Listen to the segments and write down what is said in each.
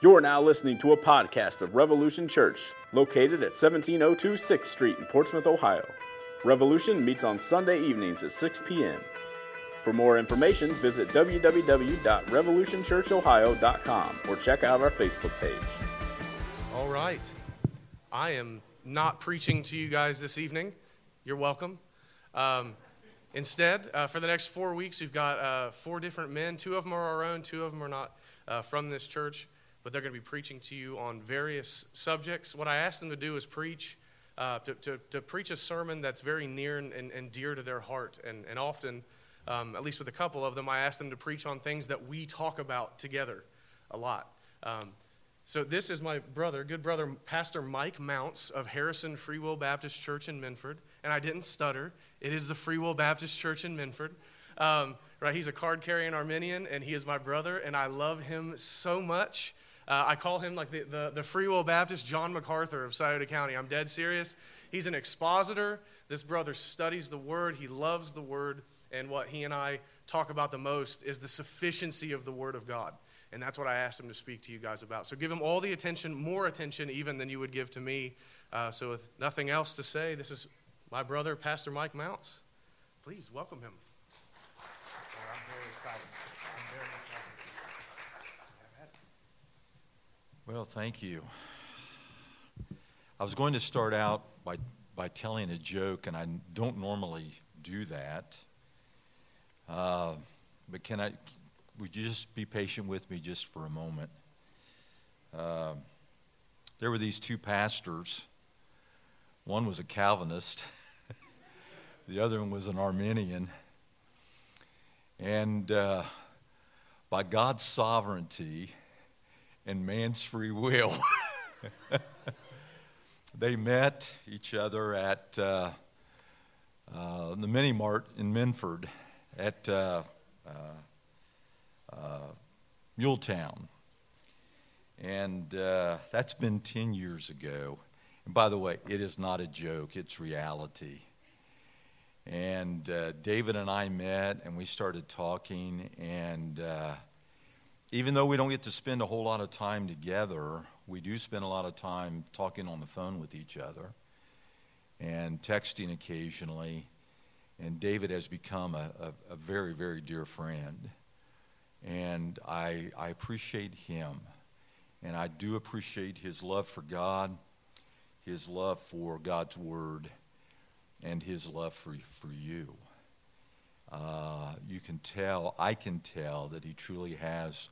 You're now listening to a podcast of Revolution Church, located at 1702 6th Street in Portsmouth, Ohio. Revolution meets on Sunday evenings at 6 p.m. For more information, visit www.revolutionchurchohio.com or check out our Facebook page. All right. I am not preaching to you guys this evening. You're welcome. Um, instead, uh, for the next four weeks, we've got uh, four different men. Two of them are our own, two of them are not uh, from this church but they're going to be preaching to you on various subjects. What I asked them to do is preach, uh, to, to, to, preach a sermon that's very near and, and, and dear to their heart. And, and often, um, at least with a couple of them, I asked them to preach on things that we talk about together a lot. Um, so this is my brother, good brother, Pastor Mike Mounts of Harrison Free Will Baptist Church in Minford. And I didn't stutter. It is the Free Will Baptist Church in Minford. Um, right, he's a card carrying Arminian, and he is my brother, and I love him so much. Uh, I call him like the, the, the Free Will Baptist John MacArthur of Scioto County. I'm dead serious. He's an expositor. This brother studies the Word, he loves the Word, and what he and I talk about the most is the sufficiency of the Word of God. And that's what I asked him to speak to you guys about. So give him all the attention, more attention even than you would give to me. Uh, so, with nothing else to say, this is my brother, Pastor Mike Mounts. Please welcome him. I'm very excited. Well, thank you. I was going to start out by, by telling a joke, and I don't normally do that. Uh, but can I, would you just be patient with me just for a moment? Uh, there were these two pastors. One was a Calvinist, the other one was an Arminian. And uh, by God's sovereignty, and man's free will. they met each other at uh, uh, the Mini Mart in Minford at uh, uh, uh Muletown. And uh, that's been 10 years ago. And by the way, it is not a joke, it's reality. And David and I met and we started talking, and even though we don't get to spend a whole lot of time together, we do spend a lot of time talking on the phone with each other and texting occasionally. And David has become a, a, a very, very dear friend. And I, I appreciate him. And I do appreciate his love for God, his love for God's Word, and his love for, for you. Uh, you can tell, I can tell, that he truly has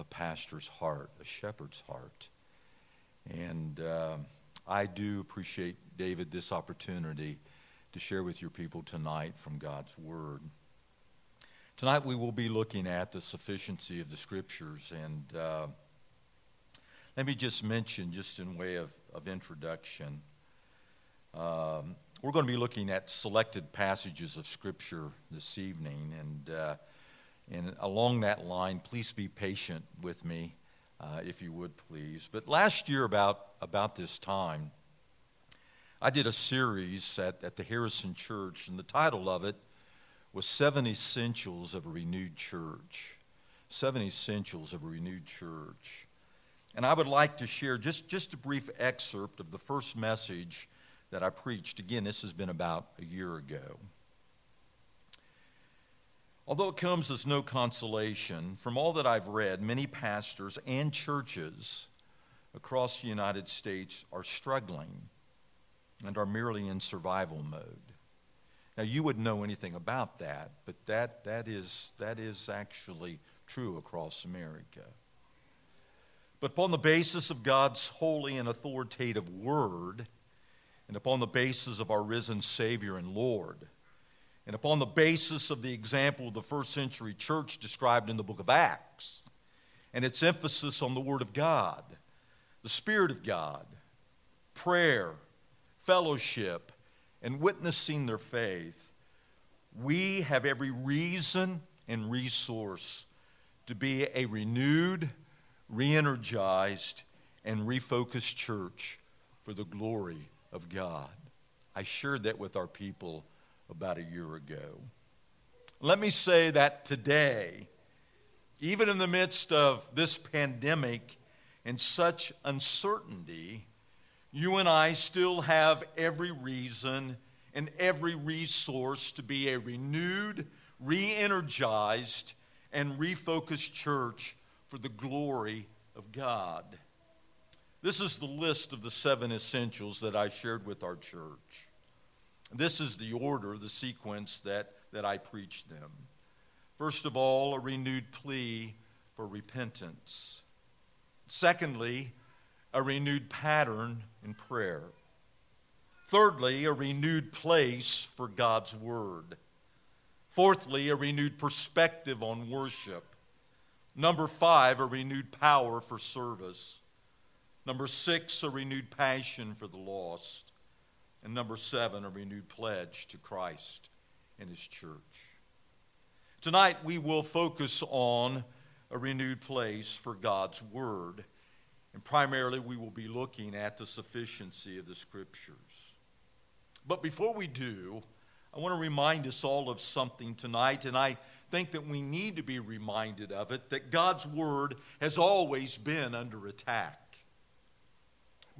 a pastor's heart, a shepherd's heart. And uh, I do appreciate, David, this opportunity to share with your people tonight from God's Word. Tonight we will be looking at the sufficiency of the Scriptures. And uh, let me just mention, just in way of, of introduction, um, we're going to be looking at selected passages of Scripture this evening. And uh, and along that line, please be patient with me, uh, if you would please. But last year, about, about this time, I did a series at, at the Harrison Church, and the title of it was Seven Essentials of a Renewed Church. Seven Essentials of a Renewed Church. And I would like to share just, just a brief excerpt of the first message that I preached. Again, this has been about a year ago. Although it comes as no consolation, from all that I've read, many pastors and churches across the United States are struggling and are merely in survival mode. Now, you wouldn't know anything about that, but that, that, is, that is actually true across America. But upon the basis of God's holy and authoritative word, and upon the basis of our risen Savior and Lord, and upon the basis of the example of the first century church described in the book of Acts, and its emphasis on the Word of God, the Spirit of God, prayer, fellowship, and witnessing their faith, we have every reason and resource to be a renewed, re energized, and refocused church for the glory of God. I shared that with our people about a year ago. Let me say that today, even in the midst of this pandemic and such uncertainty, you and I still have every reason and every resource to be a renewed, re energized, and refocused church for the glory of God. This is the list of the seven essentials that I shared with our church. This is the order, the sequence that, that I preached them. First of all, a renewed plea for repentance. Secondly, a renewed pattern in prayer. Thirdly, a renewed place for God's Word. Fourthly, a renewed perspective on worship. Number five, a renewed power for service. Number six, a renewed passion for the lost. And number seven, a renewed pledge to Christ and His church. Tonight, we will focus on a renewed place for God's Word. And primarily, we will be looking at the sufficiency of the Scriptures. But before we do, I want to remind us all of something tonight, and I think that we need to be reminded of it that God's Word has always been under attack.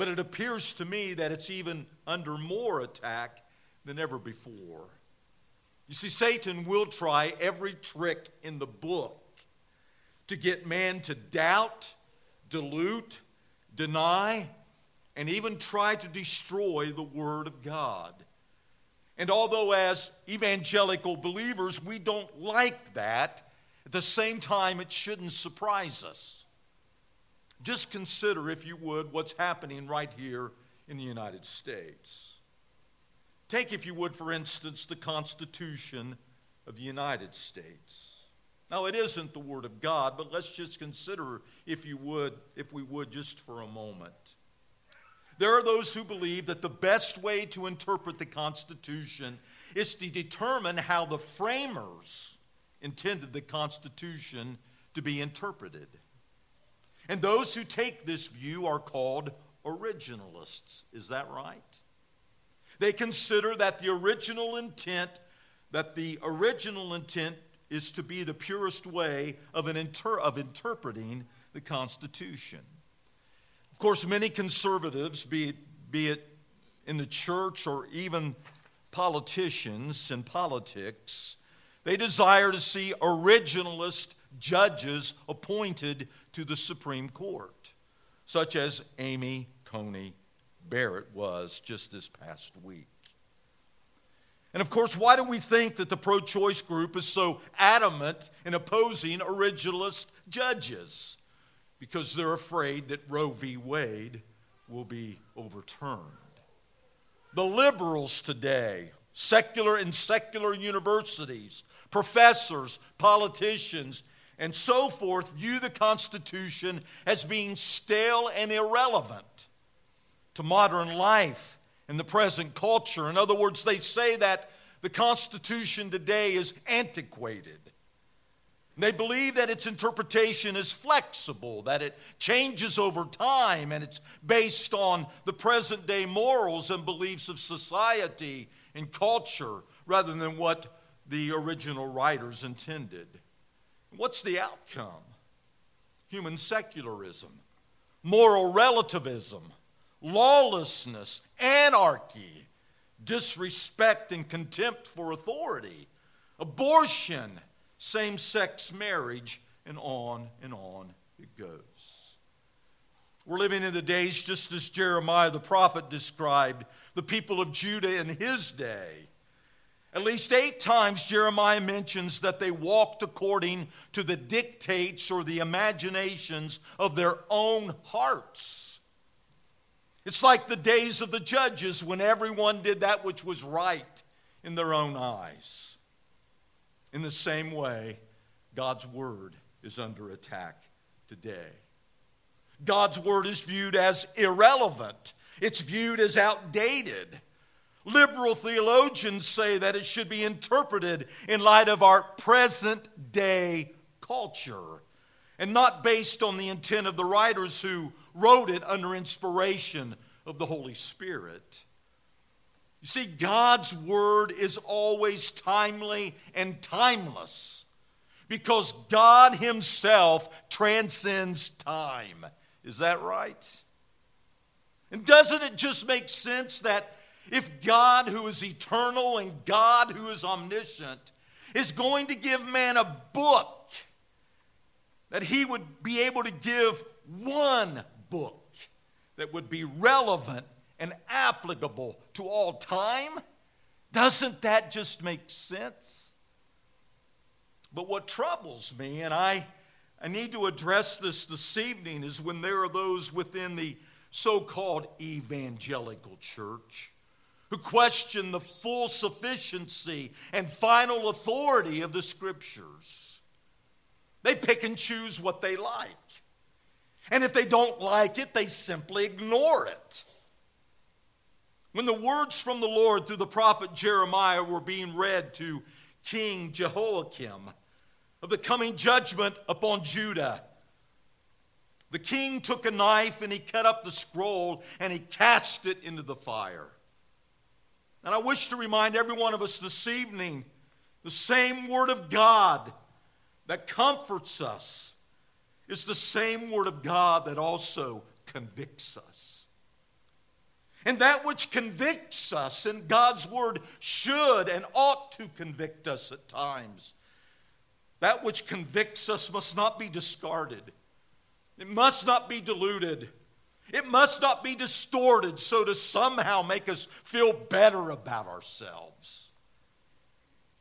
But it appears to me that it's even under more attack than ever before. You see, Satan will try every trick in the book to get man to doubt, dilute, deny, and even try to destroy the Word of God. And although, as evangelical believers, we don't like that, at the same time, it shouldn't surprise us. Just consider, if you would, what's happening right here in the United States. Take, if you would, for instance, the Constitution of the United States. Now, it isn't the Word of God, but let's just consider, if you would, if we would, just for a moment. There are those who believe that the best way to interpret the Constitution is to determine how the framers intended the Constitution to be interpreted. And those who take this view are called originalists. Is that right? They consider that the original intent, that the original intent is to be the purest way of, an inter- of interpreting the Constitution. Of course, many conservatives, be it, be it in the church or even politicians in politics, they desire to see originalist judges appointed to the Supreme Court, such as Amy Coney Barrett was just this past week. And of course, why do we think that the pro choice group is so adamant in opposing originalist judges? Because they're afraid that Roe v. Wade will be overturned. The liberals today, secular and secular universities, professors, politicians, and so forth view the Constitution as being stale and irrelevant to modern life and the present culture. In other words, they say that the Constitution today is antiquated. They believe that its interpretation is flexible, that it changes over time, and it's based on the present day morals and beliefs of society and culture rather than what the original writers intended. What's the outcome? Human secularism, moral relativism, lawlessness, anarchy, disrespect and contempt for authority, abortion, same sex marriage, and on and on it goes. We're living in the days just as Jeremiah the prophet described the people of Judah in his day. At least eight times, Jeremiah mentions that they walked according to the dictates or the imaginations of their own hearts. It's like the days of the judges when everyone did that which was right in their own eyes. In the same way, God's word is under attack today. God's word is viewed as irrelevant, it's viewed as outdated. Liberal theologians say that it should be interpreted in light of our present day culture and not based on the intent of the writers who wrote it under inspiration of the Holy Spirit. You see, God's Word is always timely and timeless because God Himself transcends time Is that right? And doesn't it just make sense that if God, who is eternal and God, who is omniscient, is going to give man a book, that he would be able to give one book that would be relevant and applicable to all time? Doesn't that just make sense? But what troubles me, and I, I need to address this this evening, is when there are those within the so called evangelical church who question the full sufficiency and final authority of the scriptures. They pick and choose what they like. And if they don't like it, they simply ignore it. When the words from the Lord through the prophet Jeremiah were being read to King Jehoiakim of the coming judgment upon Judah, the king took a knife and he cut up the scroll and he cast it into the fire. And I wish to remind every one of us this evening the same word of God that comforts us is the same word of God that also convicts us. And that which convicts us in God's word should and ought to convict us at times. That which convicts us must not be discarded. It must not be diluted. It must not be distorted so to somehow make us feel better about ourselves.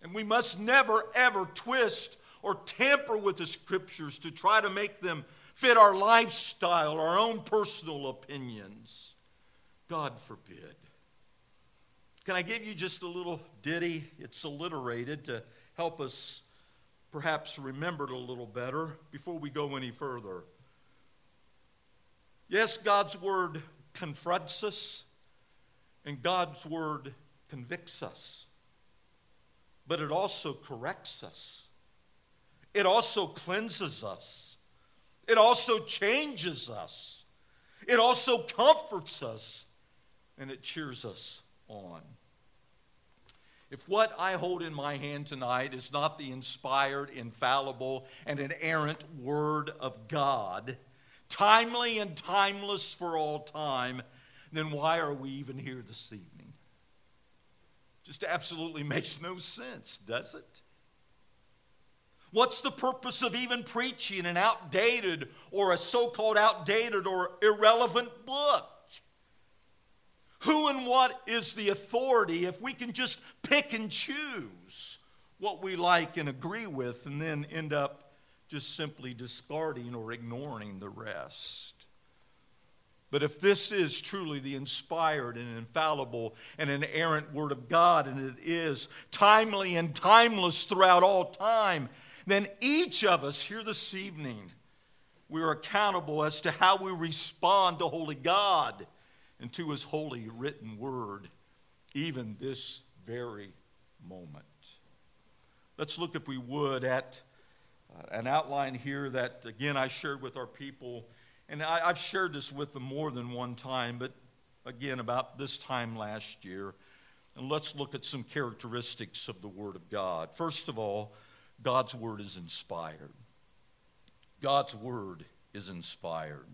And we must never, ever twist or tamper with the scriptures to try to make them fit our lifestyle, our own personal opinions. God forbid. Can I give you just a little ditty? It's alliterated to help us perhaps remember it a little better before we go any further. Yes, God's word confronts us, and God's word convicts us, but it also corrects us. It also cleanses us. It also changes us. It also comforts us, and it cheers us on. If what I hold in my hand tonight is not the inspired, infallible, and inerrant Word of God, timely and timeless for all time, then why are we even here this evening? Just absolutely makes no sense, does it? What's the purpose of even preaching an outdated or a so called outdated or irrelevant book? Who and what is the authority if we can just pick and choose what we like and agree with and then end up just simply discarding or ignoring the rest. But if this is truly the inspired and infallible and inerrant Word of God, and it is timely and timeless throughout all time, then each of us here this evening, we are accountable as to how we respond to Holy God and to His holy written Word, even this very moment. Let's look, if we would, at Uh, an outline here that, again, I shared with our people. And I, have shared this with them more than one time, but again, about this time last year. And let's look at some characteristics of the Word of God. First of all, God's Word is inspired. God's Word is inspired.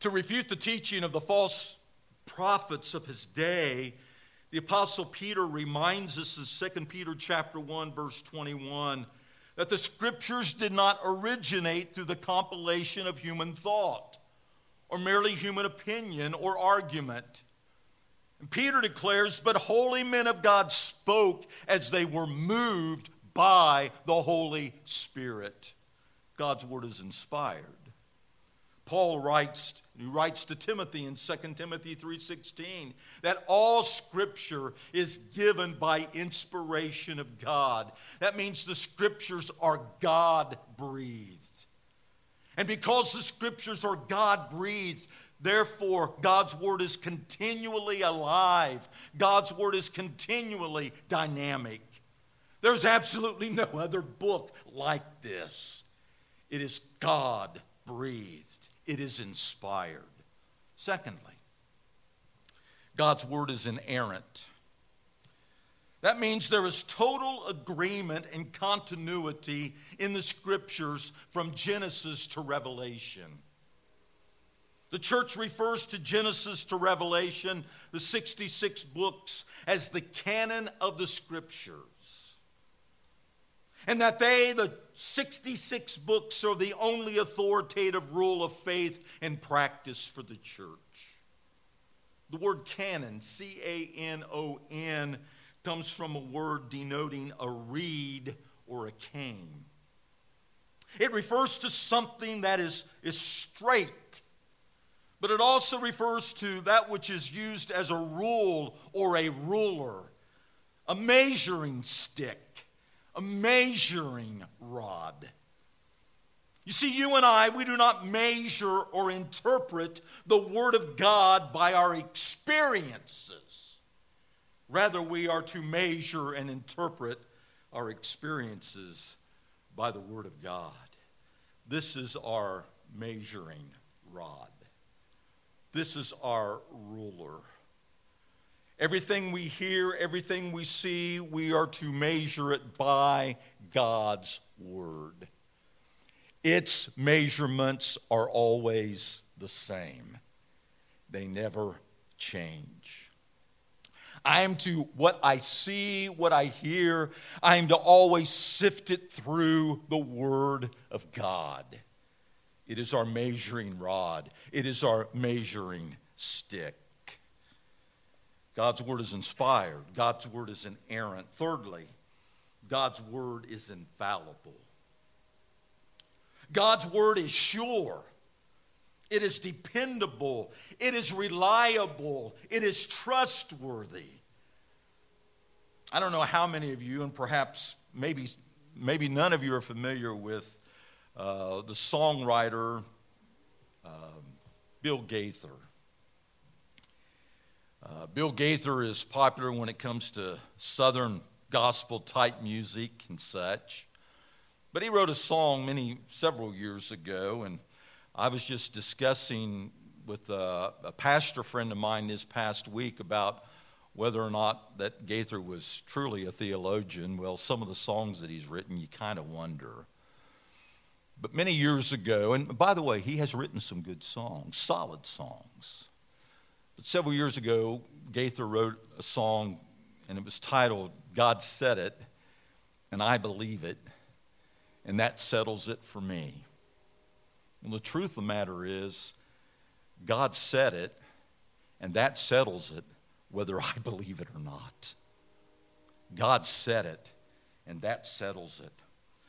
To refute the teaching of the false prophets of his day, the apostle Peter reminds us in 2 Peter chapter 1 verse 21 that the scriptures did not originate through the compilation of human thought or merely human opinion or argument. And Peter declares, But holy men of God spoke as they were moved by the Holy Spirit. God's word is inspired. Paul writes, he writes to Timothy in 2 Timothy 3:16 that all scripture is given by inspiration of God. That means the scriptures are God breathed. And because the scriptures are God breathed, therefore God's word is continually alive. God's word is continually dynamic. There's absolutely no other book like this. It is God breathed it is inspired. Secondly, God's word is inerrant. That means there is total agreement and continuity in the scriptures from Genesis to Revelation. The church refers to Genesis to Revelation, the 66 books, as the canon of the scriptures. And that they, the 66 books, are the only authoritative rule of faith and practice for the church. The word canon, C A N O N, comes from a word denoting a reed or a cane. It refers to something that is, is straight but it also refers to that which is used as a rule or a ruler, a measuring stick, a measuring rod. You see, you and I, we do not measure or interpret the Word of God by our experiences. Rather, we are to measure and interpret our experiences by the Word of God. This is our measuring rod. This is our ruler. Everything we hear, everything we see, we are to measure it by God's word. Its measurements are always the same, they never change. I am to what I see, what I hear, I am to always sift it through the Word of God. It is our measuring rod, it is our measuring stick. God's word is inspired, God's word is inerrant. Thirdly, God's word is infallible. God's word is sure. It is dependable. It is reliable. It is trustworthy. I don't know how many of you, and perhaps maybe, maybe none of you are familiar with uh, the songwriter uh, Bill Gaither. Uh, Bill Gaither is popular when it comes to Southern gospel type music and such. But he wrote a song many, several years ago, and I was just discussing with a, a pastor friend of mine this past week about whether or not that Gaither was truly a theologian. Well, some of the songs that he's written, you kind of wonder. But many years ago, and by the way, he has written some good songs, solid songs. But several years ago, Gaither wrote a song, and it was titled God Said It, and I Believe It, and that settles it for me. The truth of the matter is, God said it, and that settles it whether I believe it or not. God said it, and that settles it.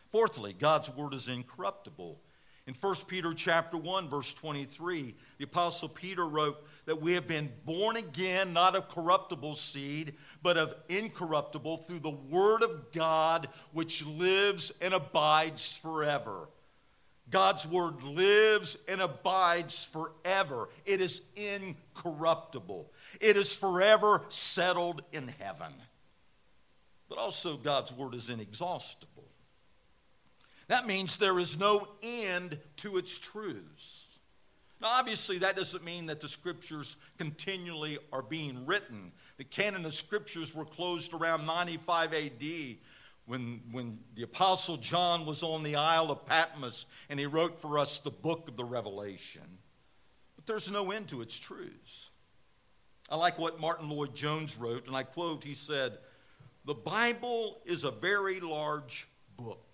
Fourthly, God's word is incorruptible. In 1 Peter chapter 1 verse 23, the apostle Peter wrote that we have been born again not of corruptible seed, but of incorruptible through the word of God which lives and abides forever. God's word lives and abides forever. It is incorruptible. It is forever settled in heaven. But also God's word is inexhaustible. That means there is no end to its truths. Now, obviously, that doesn't mean that the scriptures continually are being written. The canon of scriptures were closed around 95 AD when, when the Apostle John was on the Isle of Patmos and he wrote for us the book of the Revelation. But there's no end to its truths. I like what Martyn Lloyd-Jones wrote, and I quote, he said, The Bible is a very large book.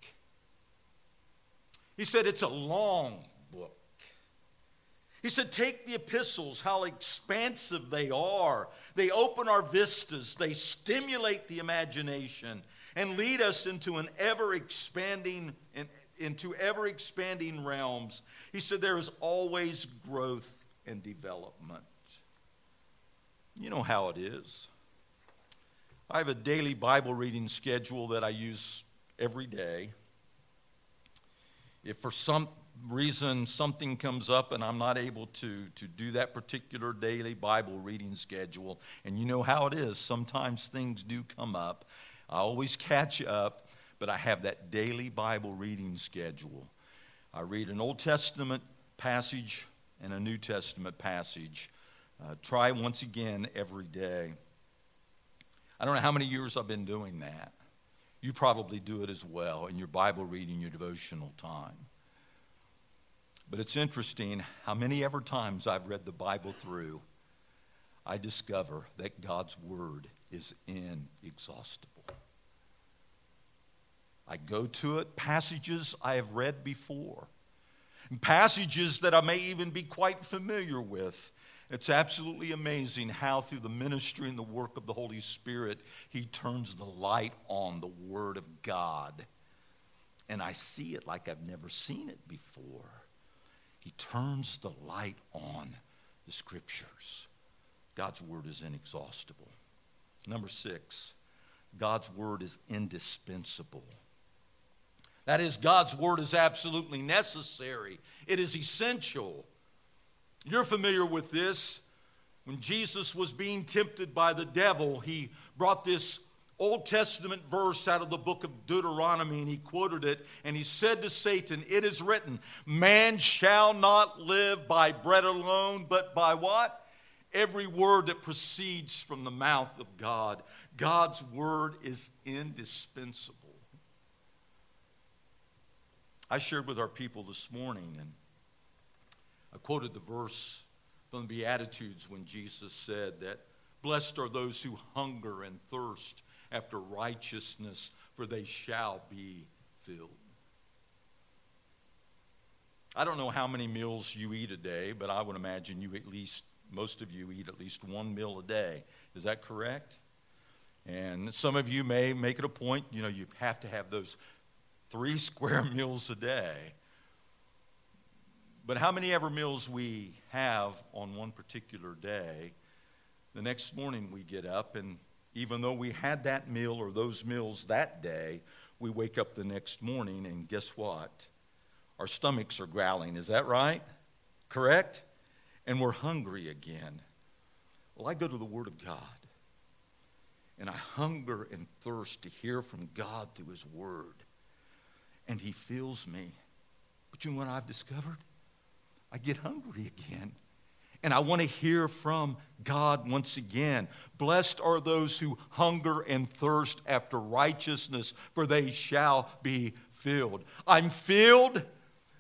He said it's a long book. He said, Take the epistles, how expansive they are. They open our vistas, they stimulate the imagination, and lead us into an ever expanding into ever expanding realms. He said there is always growth and development. You know how it is. I have a daily Bible reading schedule that I use every day. If for some reason something comes up and I'm not able to, to do that particular daily Bible reading schedule, and you know how it is, sometimes things do come up. I always catch up, but I have that daily Bible reading schedule. I read an Old Testament passage and a New Testament passage. Uh, try once again every day. I don't know how many years I've been doing that. You probably do it as well in your Bible reading, your devotional time. But it's interesting how many ever times I've read the Bible through, I discover that God's Word is inexhaustible. I go to it, passages I have read before, passages that I may even be quite familiar with. It's absolutely amazing how, through the ministry and the work of the Holy Spirit, He turns the light on the Word of God. And I see it like I've never seen it before. He turns the light on the Scriptures. God's Word is inexhaustible. Number six, God's Word is indispensable. That is, God's Word is absolutely necessary, it is essential. You're familiar with this. When Jesus was being tempted by the devil, he brought this Old Testament verse out of the book of Deuteronomy and he quoted it and he said to Satan, It is written, Man shall not live by bread alone, but by what? Every word that proceeds from the mouth of God. God's word is indispensable. I shared with our people this morning, and I quoted the verse from the Beatitudes when Jesus said that blessed are those who hunger and thirst after righteousness, for they shall be filled. I don't know how many meals you eat a day, but I would imagine you at least, most of you eat at least one meal a day. Is that correct? And some of you may make it a point, you know, you have to have those three square meals a day. But how many ever meals we have on one particular day, the next morning we get up, and even though we had that meal or those meals that day, we wake up the next morning, and guess what? Our stomachs are growling. Is that right? Correct? And we're hungry again. Well, I go to the Word of God, and I hunger and thirst to hear from God through His Word and He fills me. But you know what I've discovered? I get hungry again. And I want to hear from God once again. Blessed are those who hunger and thirst after righteousness, for they shall be filled. I'm filled,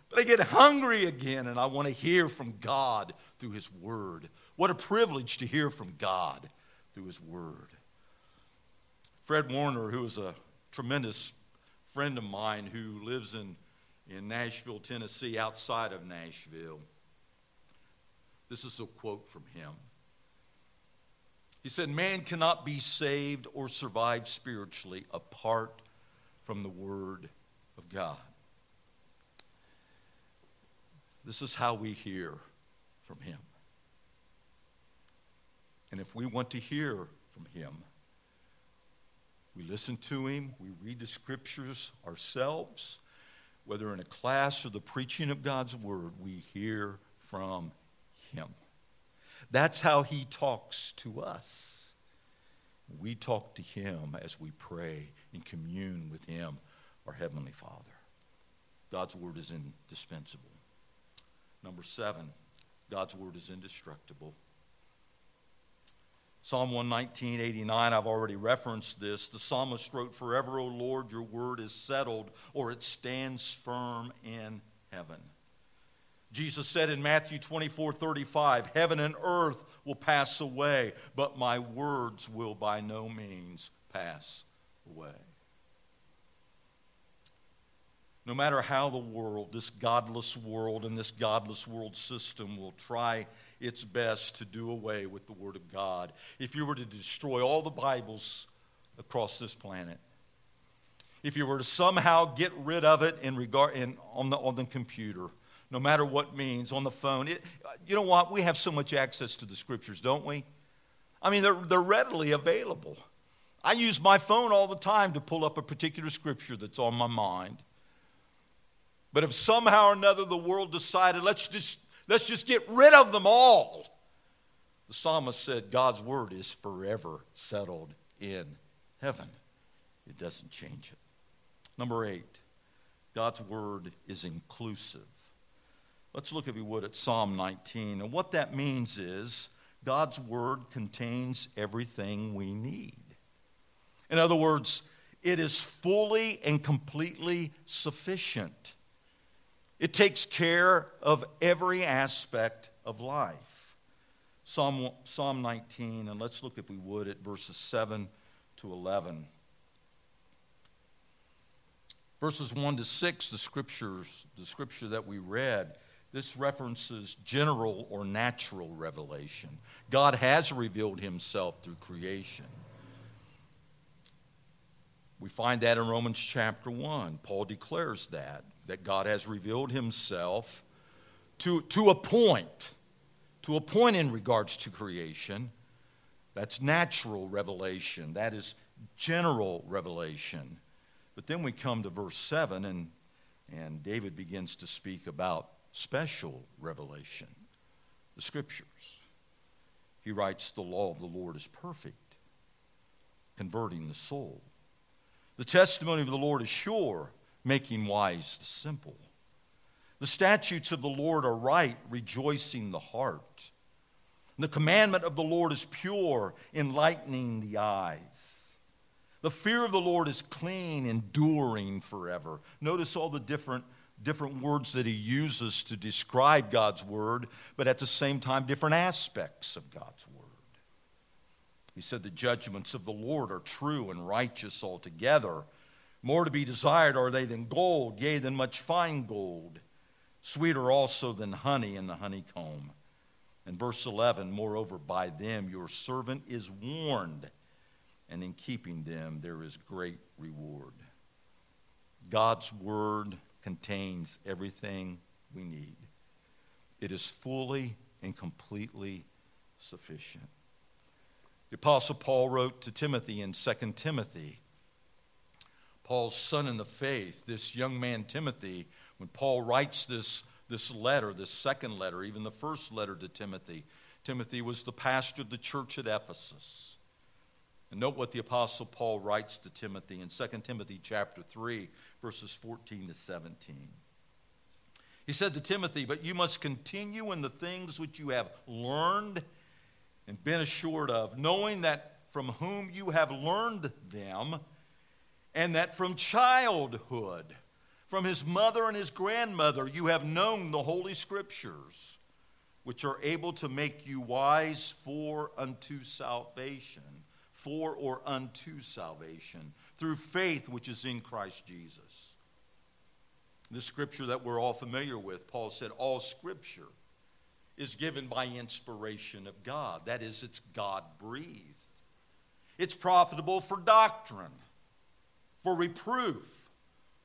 but I get hungry again, and I want to hear from God through His Word. What a privilege to hear from God through His Word. Fred Warner, who is a tremendous friend of mine who lives in, in Nashville, Tennessee, outside of Nashville. This is a quote from him. He said, Man cannot be saved or survive spiritually apart from the Word of God. This is how we hear from Him. And if we want to hear from Him, we listen to him, we read the scriptures ourselves, whether in a class or the preaching of God's word, we hear from him. That's how he talks to us. We talk to him as we pray and commune with him, our Heavenly Father. God's word is indispensable. Number seven, God's word is indestructible. Psalm 119, 89, I've already referenced this. The psalmist wrote, Forever, O Lord, your word is settled, or it stands firm in heaven. Jesus said in Matthew 24, 35, Heaven and earth will pass away, but my words will by no means pass away. No matter how the world, this godless world and this godless world system will try its best to do away with the Word of God. If you were to destroy all the Bibles across this planet, if you were to somehow get rid of it in regard in, on, the, on the computer, no matter what means, on the phone, it, you know what? We have so much access to the Scriptures, don't we? I mean, they're, they're readily available. I use my phone all the time to pull up a particular scripture that's on my mind. But if somehow or another the world decided, let's just Let's just get rid of them all. The psalmist said, God's word is forever settled in heaven. It doesn't change it. Number eight, God's word is inclusive. Let's look, if you would, at Psalm 19. And what that means is God's word contains everything we need. In other words, it is fully and completely sufficient. It takes care of every aspect of life. Psalm, Psalm 19, and let's look, if we would, at verses 7 to 11. Verses 1 to 6, the scriptures, the scripture that we read, this references general or natural revelation. God has revealed himself through creation. We find that in Romans chapter 1. Paul declares that, that God has revealed himself to, to a point, to a point in regards to creation. That's natural revelation. That is general revelation. But then we come to verse 7, and, and David begins to speak about special revelation, the scriptures. He writes, The law of the Lord is perfect, converting the soul. The testimony of the Lord is sure, making wise the simple. The statutes of the Lord are right, rejoicing the heart. The commandment of the Lord is pure, enlightening the eyes. The fear of the Lord is clean, enduring forever. Notice all the different, different words that he uses to describe God's word, but at the same time, different aspects of God's word. He said, The judgments of the Lord are true and righteous altogether. More to be desired are they than gold, yea, than much fine gold. Sweeter also than honey in the honeycomb. And verse 11, moreover, by them your servant is warned and in keeping them there is great reward. God's word contains everything we need, it is fully and completely sufficient. The Apostle Paul wrote to Timothy in 2 Timothy, Paul's son in the faith, this young man Timothy, when Paul writes this, this letter, this second letter, even the first letter to Timothy, Timothy was the pastor of the church at Ephesus. And note what the apostle Paul writes to Timothy in 2 Timothy chapter 3 verses 14 to 17. He said to Timothy, "But you must continue in the things which you have learned and been assured of, knowing that from whom you have learned them, and that from childhood, from his mother and his grandmother, you have known the holy scriptures, which are able to make you wise for unto salvation." for or unto salvation through faith which is in Christ Jesus. The scripture that we're all familiar with, Paul said, all scripture is given by inspiration of God. That is, it's God breathed. It's profitable for doctrine, for reproof,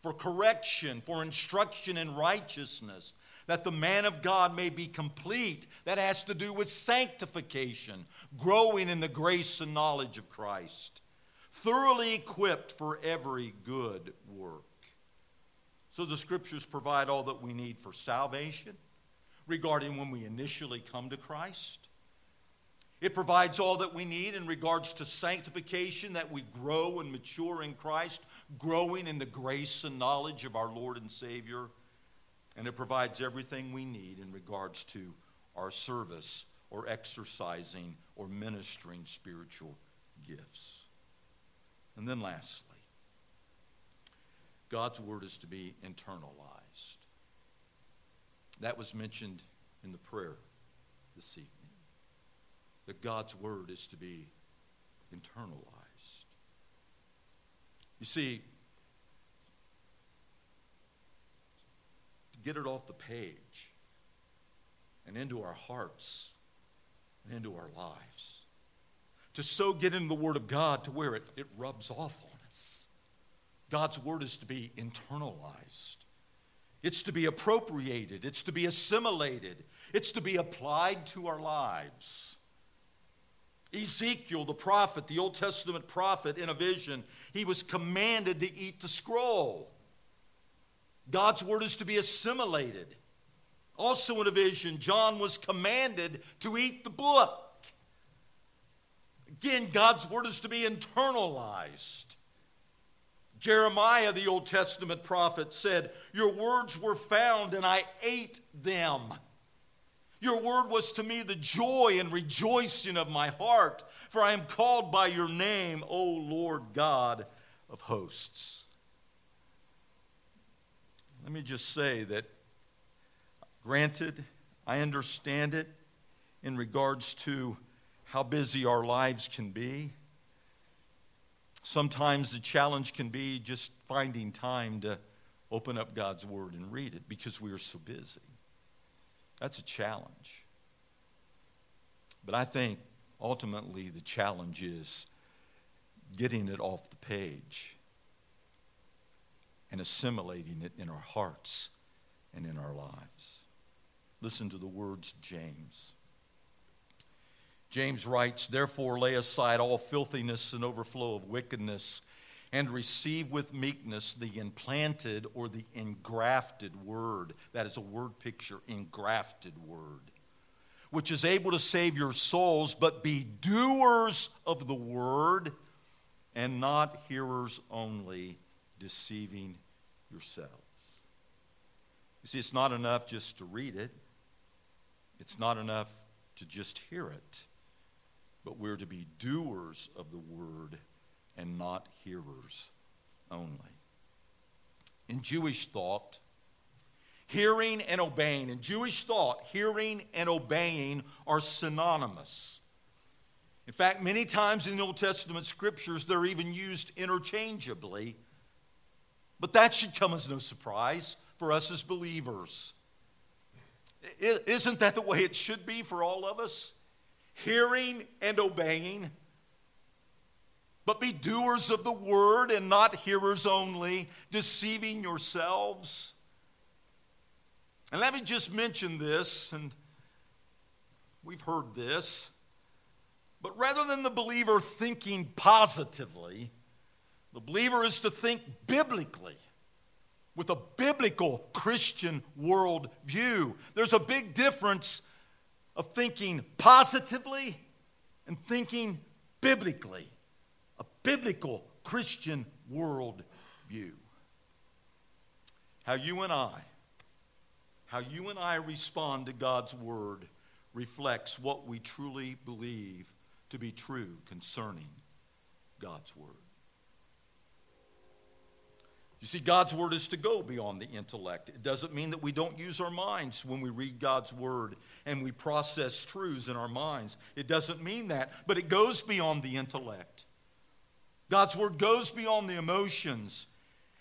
for correction, for instruction in righteousness that the man of God may be complete. That has to do with sanctification, growing in the grace and knowledge of Christ, thoroughly equipped for every good work. So the scriptures provide all that we need for salvation regarding when we initially come to Christ. It provides all that we need in regards to sanctification, that we grow and mature in Christ, growing in the grace and knowledge of our Lord and Savior and it provides everything we need in regards to our service or exercising or ministering spiritual gifts. And then lastly, God's word is to be internalized. That was mentioned in the prayer this evening. That God's word is to be internalized. You see, to get it off the page and into our hearts and into our lives. To so get into the Word of God to where it, it rubs off on us. God's Word is to be internalized, it's to be appropriated, it's to be assimilated, it's to be applied to our lives. Ezekiel, the prophet, the Old Testament prophet, in a vision, he was commanded to eat the scroll. God's word is to be assimilated. Also, in a vision, John was commanded to eat the book. Again, God's word is to be internalized. Jeremiah, the Old Testament prophet, said, Your words were found, and I ate them. Your word was to me the joy and rejoicing of my heart, for I am called by your name, O Lord God of hosts. Let me just say that Granted, I understand it in regards to how busy our lives can be. Sometimes the challenge can be just finding time to open up God's Word and read it because we are so busy. That's a challenge. But I think ultimately the challenge is getting it off the page and assimilating it in our hearts and in our lives. Listen to the words of James. James writes, Therefore, lay aside all filthiness and overflow of wickedness, and receive with meekness the implanted or the engrafted word. That is a word picture, engrafted word, which is able to save your souls, but be doers of the word and not hearers only, deceiving yourselves. You see, it's not enough just to read it, it's not enough to just hear it but we're to be doers of the word and not hearers only. In Jewish thought, hearing and obeying, in Jewish thought, hearing and obeying are synonymous. In fact, many times in the Old Testament scriptures, they're even used interchangeably. But that should come as no surprise for us as believers. Isn't that the way it should be for all of us? hearing and obeying. But be doers of the word and not hearers only, deceiving yourselves. And let me just mention this, and we've heard this, but rather than the believer thinking positively, the believer is to think biblically with a biblical Christian worldview. There's a big difference of thinking positively and thinking biblically, biblical Christian world view. How you and I, how you and I respond to God's word reflects what we truly believe to be true concerning God's word. You see, God's word is to go beyond the intellect. It doesn't mean that we don't use our minds when we read God's word and we process truths in our minds. It doesn't mean that, but it goes beyond the intellect. God's word goes beyond the emotions.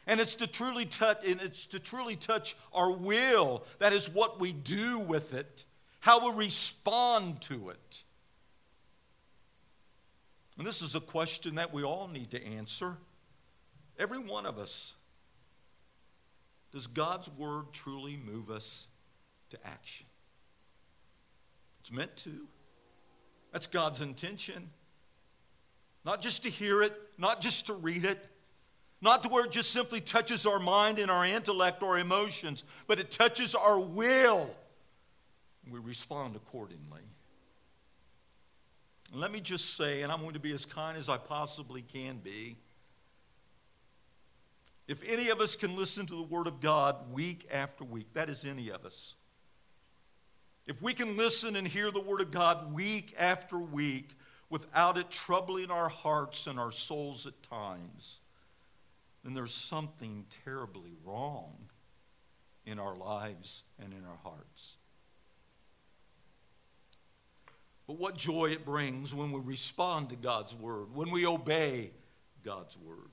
And it's to truly touch and it's to truly touch our will. That is what we do with it, how we respond to it. And this is a question that we all need to answer. Every one of us. Does God's word truly move us to action? It's meant to. That's God's intention. Not just to hear it, not just to read it, not to where it just simply touches our mind and our intellect or emotions, but it touches our will. We respond accordingly. Let me just say, and I'm going to be as kind as I possibly can be. If any of us can listen to the Word of God week after week, that is any of us. If we can listen and hear the Word of God week after week without it troubling our hearts and our souls at times, then there's something terribly wrong in our lives and in our hearts. But what joy it brings when we respond to God's Word, when we obey God's Word.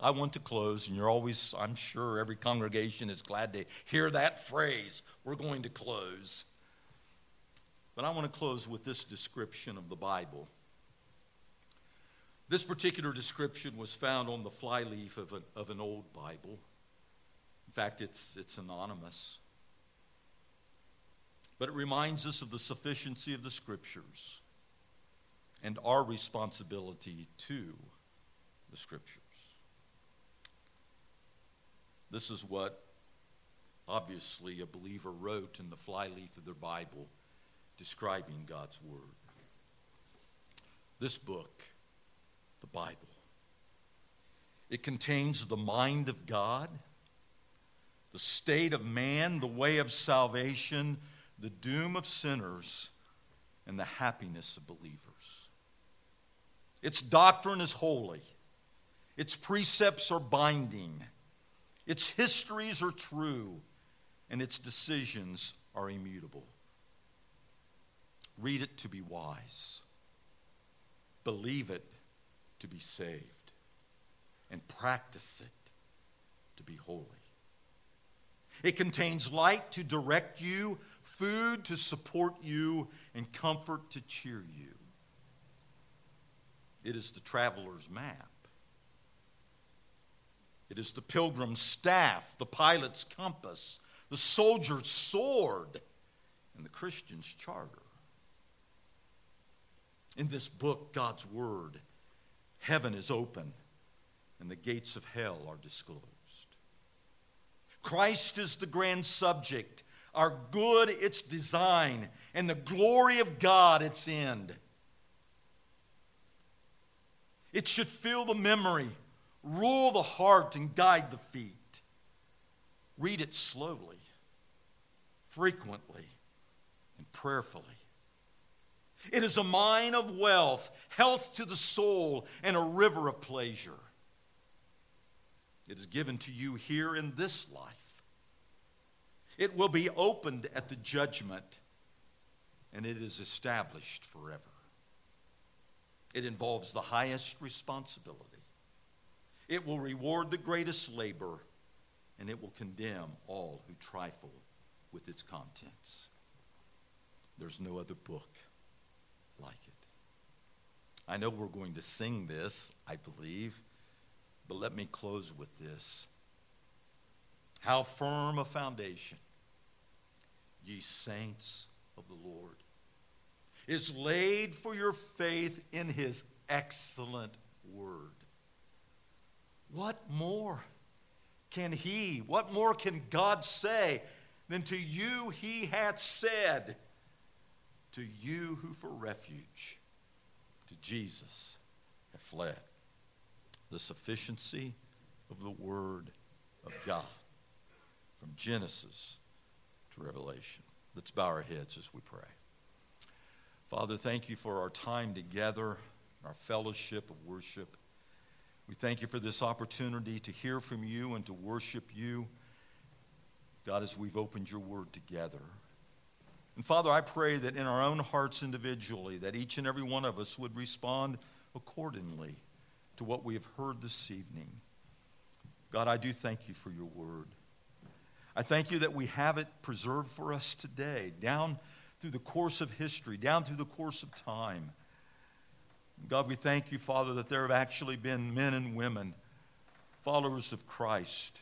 I want to close, and you're always, I'm sure every congregation is glad to hear that phrase. We're going to close. But I want to close with this description of the Bible. This particular description was found on the flyleaf of, of an old Bible. In fact, it's, it's anonymous. But it reminds us of the sufficiency of the Scriptures and our responsibility to the Scriptures. This is what obviously a believer wrote in the flyleaf of their Bible describing God's Word. This book, the Bible, it contains the mind of God, the state of man, the way of salvation, the doom of sinners, and the happiness of believers. Its doctrine is holy, its precepts are binding its histories are true, and its decisions are immutable. Read it to be wise, believe it to be saved, and practice it to be holy. It contains light to direct you, food to support you, and comfort to cheer you. It is the traveler's map. It is the pilgrim's staff, the pilot's compass, the soldier's sword, and the Christian's charter. In this book, God's Word, heaven is open and the gates of hell are disclosed. Christ is the grand subject, our good its design, and the glory of God its end. It should fill the memory, rule the heart, and guide the feet. Read it slowly, frequently, and prayerfully. It is a mine of wealth, health to the soul, and a river of pleasure. It is given to you here in this life. It will be opened at the judgment, and it is established forever. It involves the highest responsibility. It will reward the greatest labor, and it will condemn all who trifle with its contents. There's no other book like it. I know we're going to sing this, I believe, but let me close with this. How firm a foundation, ye saints of the Lord is laid for your faith in his excellent word. What more can he, what more can God say than to you he hath said, to you who for refuge to Jesus have fled? The sufficiency of the word of God from Genesis to Revelation. Let's bow our heads as we pray. Father, thank you for our time together, our fellowship of worship. We thank you for this opportunity to hear from you and to worship you. God, as we've opened your word together. And Father, I pray that in our own hearts individually, that each and every one of us would respond accordingly to what we have heard this evening. God, I do thank you for your word. I thank you that we have it preserved for us today, down through the course of history, down through the course of time. God, we thank you, Father, that there have actually been men and women, followers of Christ,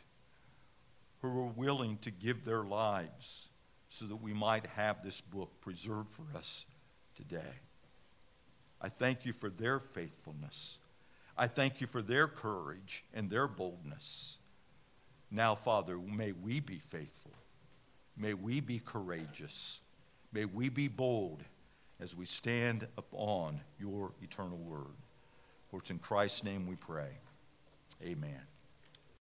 who were willing to give their lives so that we might have this book preserved for us today. I thank you for their faithfulness. I thank you for their courage and their boldness. Now, Father, may we be faithful. May we be courageous. May we be bold as we stand upon your eternal word. For it's in Christ's name we pray. Amen.